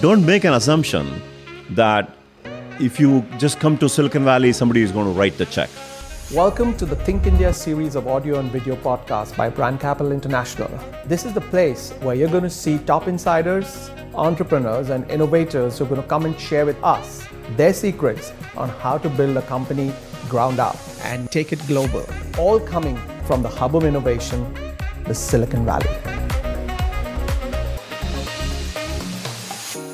Don't make an assumption that if you just come to Silicon Valley, somebody is going to write the check. Welcome to the Think India series of audio and video podcasts by Brand Capital International. This is the place where you're going to see top insiders, entrepreneurs, and innovators who are going to come and share with us their secrets on how to build a company ground up and take it global. All coming from the hub of innovation, the Silicon Valley.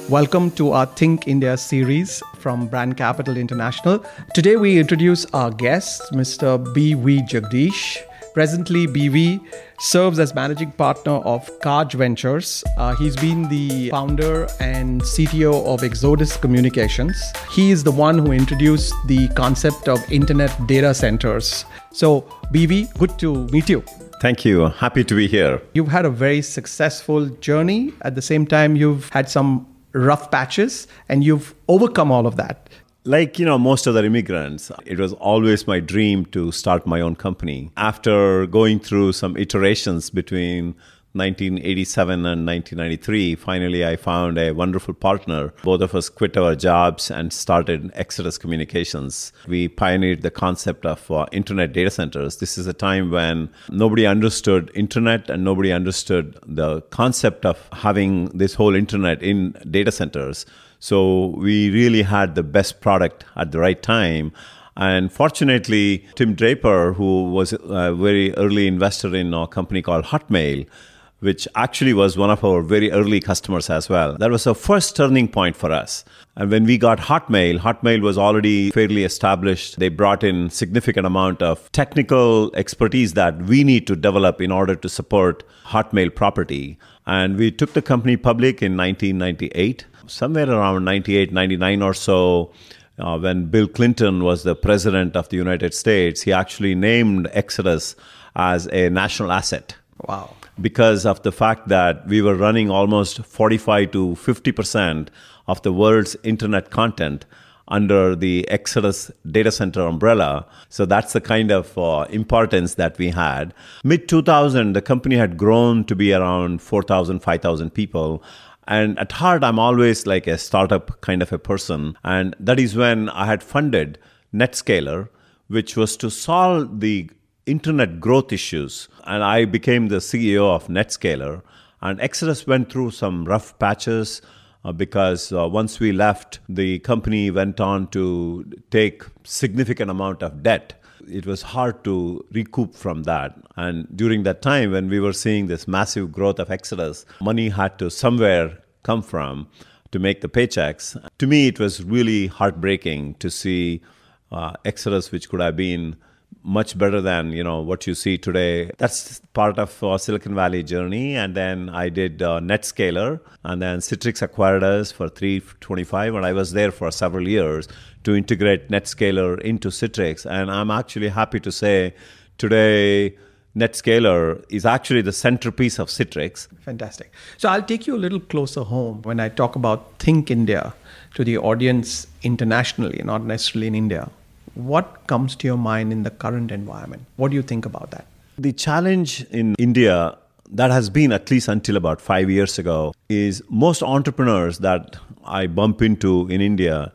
Welcome to our Think India series from Brand Capital International. Today we introduce our guest, Mr. B.V. Jagadeesh. Presently, BV serves as managing partner of KAAJ Ventures. Uh, he's been the founder and CTO of Exodus Communications. He is the one who introduced the concept of internet data centers. So, BV, good to meet you. Thank you. Happy to be here. You've had a very successful journey. At the same time, you've had some rough patches and you've overcome all of that. Like, you know, most other immigrants, it was always my dream to start my own company. After going through some iterations between 1987 and 1993, finally I found a wonderful partner. Both of us quit our jobs and started Exodus Communications. We pioneered the concept of uh, internet data centers. This is a time when nobody understood internet and nobody understood the concept of having this whole internet in data centers. So we really had the best product at the right time. And fortunately, Tim Draper, who was a very early investor in a company called Hotmail, which actually was one of our very early customers as well. That was a first turning point for us. And when we got Hotmail, Hotmail was already fairly established. They brought in significant amount of technical expertise that we need to develop in order to support Hotmail property. And we took the company public in 1998, somewhere around 98, 99 or so. Uh, when Bill Clinton was the president of the United States, he actually named Exodus as a national asset. Wow because of the fact that we were running almost 45 to 50% of the world's internet content under the Exodus data center umbrella. So that's the kind of uh, importance that we had. Mid 2000, the company had grown to be around 4,000, 5,000 people. And at heart, I'm always like a startup kind of a person. And that is when I had funded Netscaler, which was to solve the internet growth issues. And I became the CEO of Netscaler. And Exodus went through some rough patches uh, because uh, once we left, the company went on to take significant amount of debt. It was hard to recoup from that. And during that time, when we were seeing this massive growth of Exodus, money had to somewhere come from to make the paychecks. To me, it was really heartbreaking to see uh, Exodus, which could have been much better than you know what you see today. That's part of uh, Silicon Valley journey. And then I did uh, Netscaler, and then Citrix acquired us for 325, and I was there for several years to integrate Netscaler into Citrix. And I'm actually happy to say today. Netscaler is actually the centerpiece of Citrix. Fantastic. So I'll take you a little closer home when I talk about Think India to the audience internationally, not necessarily in India what comes to your mind in the current environment? What do you think about that? The challenge in India that has been at least until about five years ago is most entrepreneurs that I bump into in India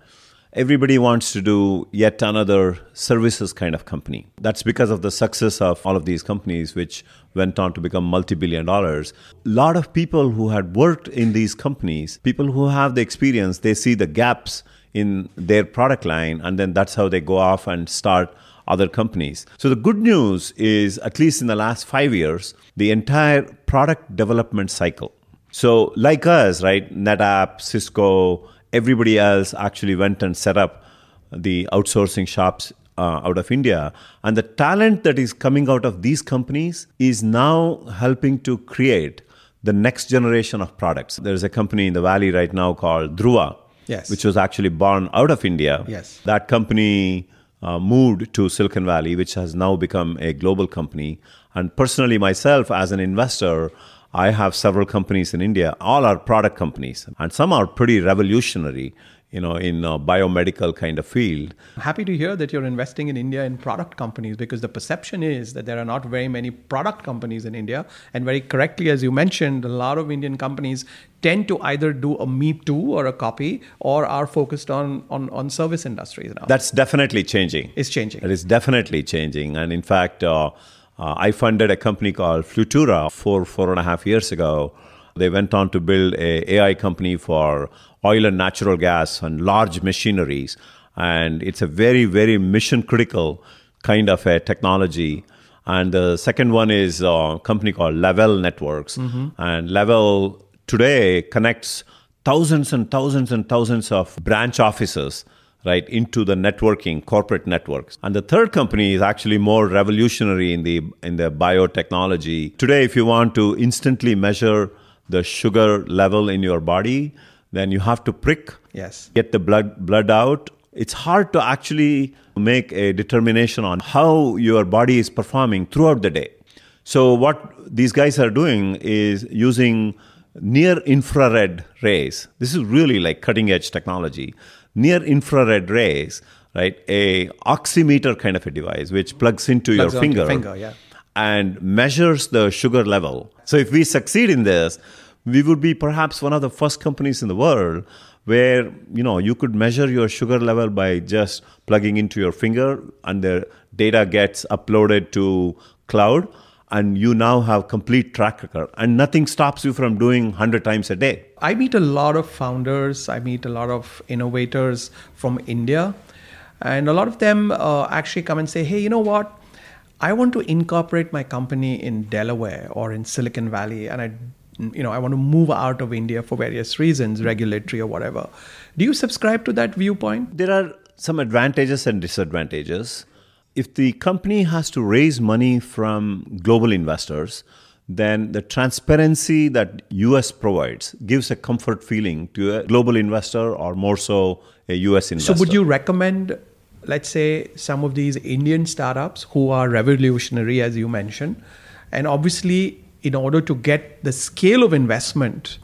everybody wants to do yet another services kind of company. That's because of the success of all of these companies, which went on to become multi billion dollars. A lot of people who had worked in these companies, people who have the experience, they see the gaps in their product line, and then that's how they go off and start other companies. So the good news is, at least in the last five years, the entire product development cycle. So, like us, right, NetApp, Cisco, everybody else actually went and set up the outsourcing shops uh, out of India. And the talent that is coming out of these companies is now helping to create the next generation of products. There's a company in the valley right now called Druva, yes. which was actually born out of India. Yes. That company uh, moved to Silicon Valley, which has now become a global company. And personally, myself, as an investor, I have several companies in India. All are product companies, and some are pretty revolutionary you know, in a biomedical kind of field. Happy to hear that you're investing in India in product companies because the perception is that there are not very many product companies in India. And very correctly, as you mentioned, a lot of Indian companies tend to either do a me too or a copy or are focused on, on, on service industries now. That's definitely changing. It's changing. It is definitely changing. And in fact, uh, uh, I funded a company called Flutura four, four and a half years ago. They went on to build a AI company for oil and natural gas and large machineries. And it's a very, very mission critical kind of a technology. And the second one is a company called Lavelle Networks. Mm-hmm. And Lavelle today connects thousands and thousands and thousands of branch offices right into the networking corporate networks and the third company is actually more revolutionary in the in the biotechnology today if you want to instantly measure the sugar level in your body then you have to prick Yes. get the blood blood out. It's hard to actually make a determination on how your body is performing throughout the day. So what these guys are doing is using near infrared rays. This is really like cutting edge technology. Near infrared rays right? A oximeter kind of a device which plugs into Plugs your finger. finger, yeah. And measures the sugar level. So if we succeed in this, we would be perhaps one of the first companies in the world where you know you could measure your sugar level by just plugging into your finger and the data gets uploaded to cloud and you now have complete track record and nothing stops you from doing 100 times a day I meet a lot of founders, I meet a lot of innovators from India, and a lot of them uh, actually come and say, hey, you know what? I want to incorporate my company in Delaware or in Silicon Valley, and I you know, I want to move out of India for various reasons, regulatory or whatever. Do you subscribe to that viewpoint? There are some advantages and disadvantages. If the company has to raise money from global investors, then the transparency that US provides gives a comfort feeling to a global investor or more so a US investor. So, would you recommend, let's say, some of these Indian startups who are revolutionary, as you mentioned, and obviously, in order to get the scale of investment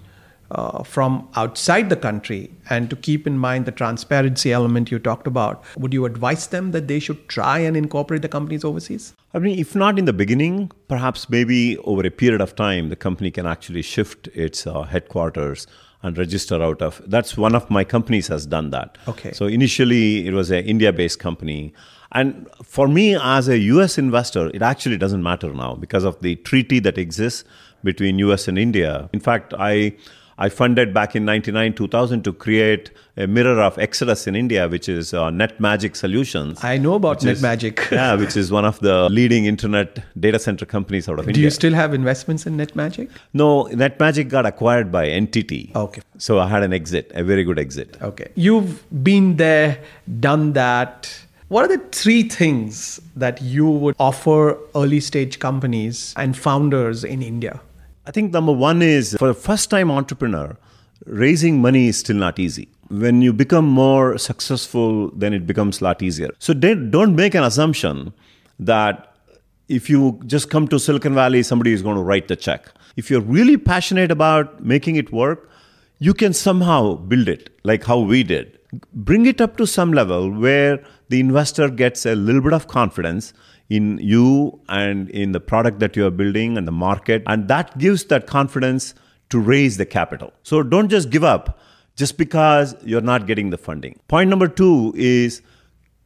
uh, from outside the country and to keep in mind the transparency element you talked about, would you advise them that they should try and incorporate the companies overseas? I mean, if not in the beginning, perhaps maybe over a period of time, the company can actually shift its uh, headquarters and register out of. That's one of my companies has done that. Okay. So initially, it was an India-based company, and for me as a U.S. investor, it actually doesn't matter now because of the treaty that exists between U.S. and India. In fact, I. I funded back in 99 2000 to create a mirror of Exodus in India, which is uh, NetMagic Solutions. I know about which is- NetMagic. yeah, which is one of the leading internet data center companies out of Do India. Do you still have investments in NetMagic? no, NetMagic got acquired by NTT. Okay. So I had an exit, a very good exit. Okay. You've been there, done that. What are the three things that you would offer early stage companies and founders in India? I think number one is for a first time entrepreneur, raising money is still not easy. When you become more successful, then it becomes a lot easier. So don't don't make an assumption that if you just come to Silicon Valley, somebody is going to write the check. If you're really passionate about making it work, you can somehow build it like how we did. Bring it up to some level where the investor gets a little bit of confidence in you and in the product that you are building and the market. And that gives that confidence to raise the capital. So don't just give up just because you're not getting the funding. Point number two is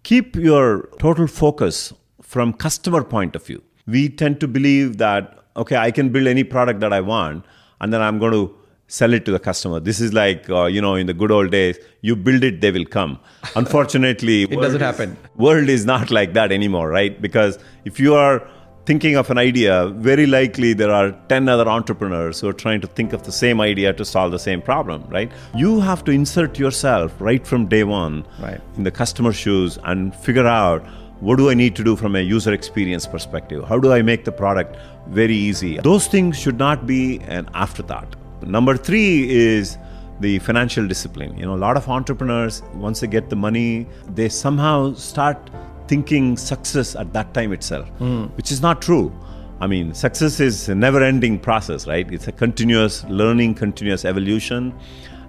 keep your total focus from customer point of view. We tend to believe that okay, I can build any product that I want, and then I'm going to sell it to the customer. This is like uh, you know in the good old days, you build it, they will come. Unfortunately, it doesn't happen. World is not like that anymore, right? Because if you are thinking of an idea, very likely there are 10 other entrepreneurs who are trying to think of the same idea to solve the same problem, right? You have to insert yourself right from day one Right. in the customer shoes and figure out what do I need to do from a user experience perspective? How do I make the product very easy? Those things should not be an afterthought. Number three is the financial discipline. You know, a lot of entrepreneurs, once they get the money, they somehow start thinking success at that time itself, hmm. which is not true. I mean, success is a never ending process, right? It's a continuous learning, continuous evolution.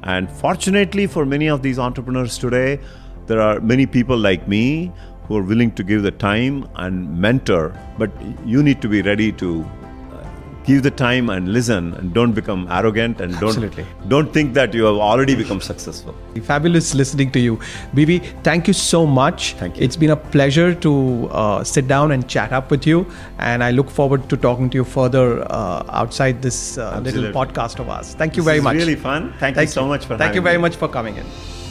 And fortunately for many of these entrepreneurs today, there are many people like me who are willing to give the time and mentor, but you need to be ready to give the time and listen and don't become arrogant and don't Absolutely. don't think that you have already become successful. Fabulous listening to you. BV, thank you so much. Thank you. It's been a pleasure to uh, sit down and chat up with you. And I look forward to talking to you further uh, outside this uh, little podcast of ours. Thank you This very much. really fun. Thank you so much for Thank you very me. much for coming in.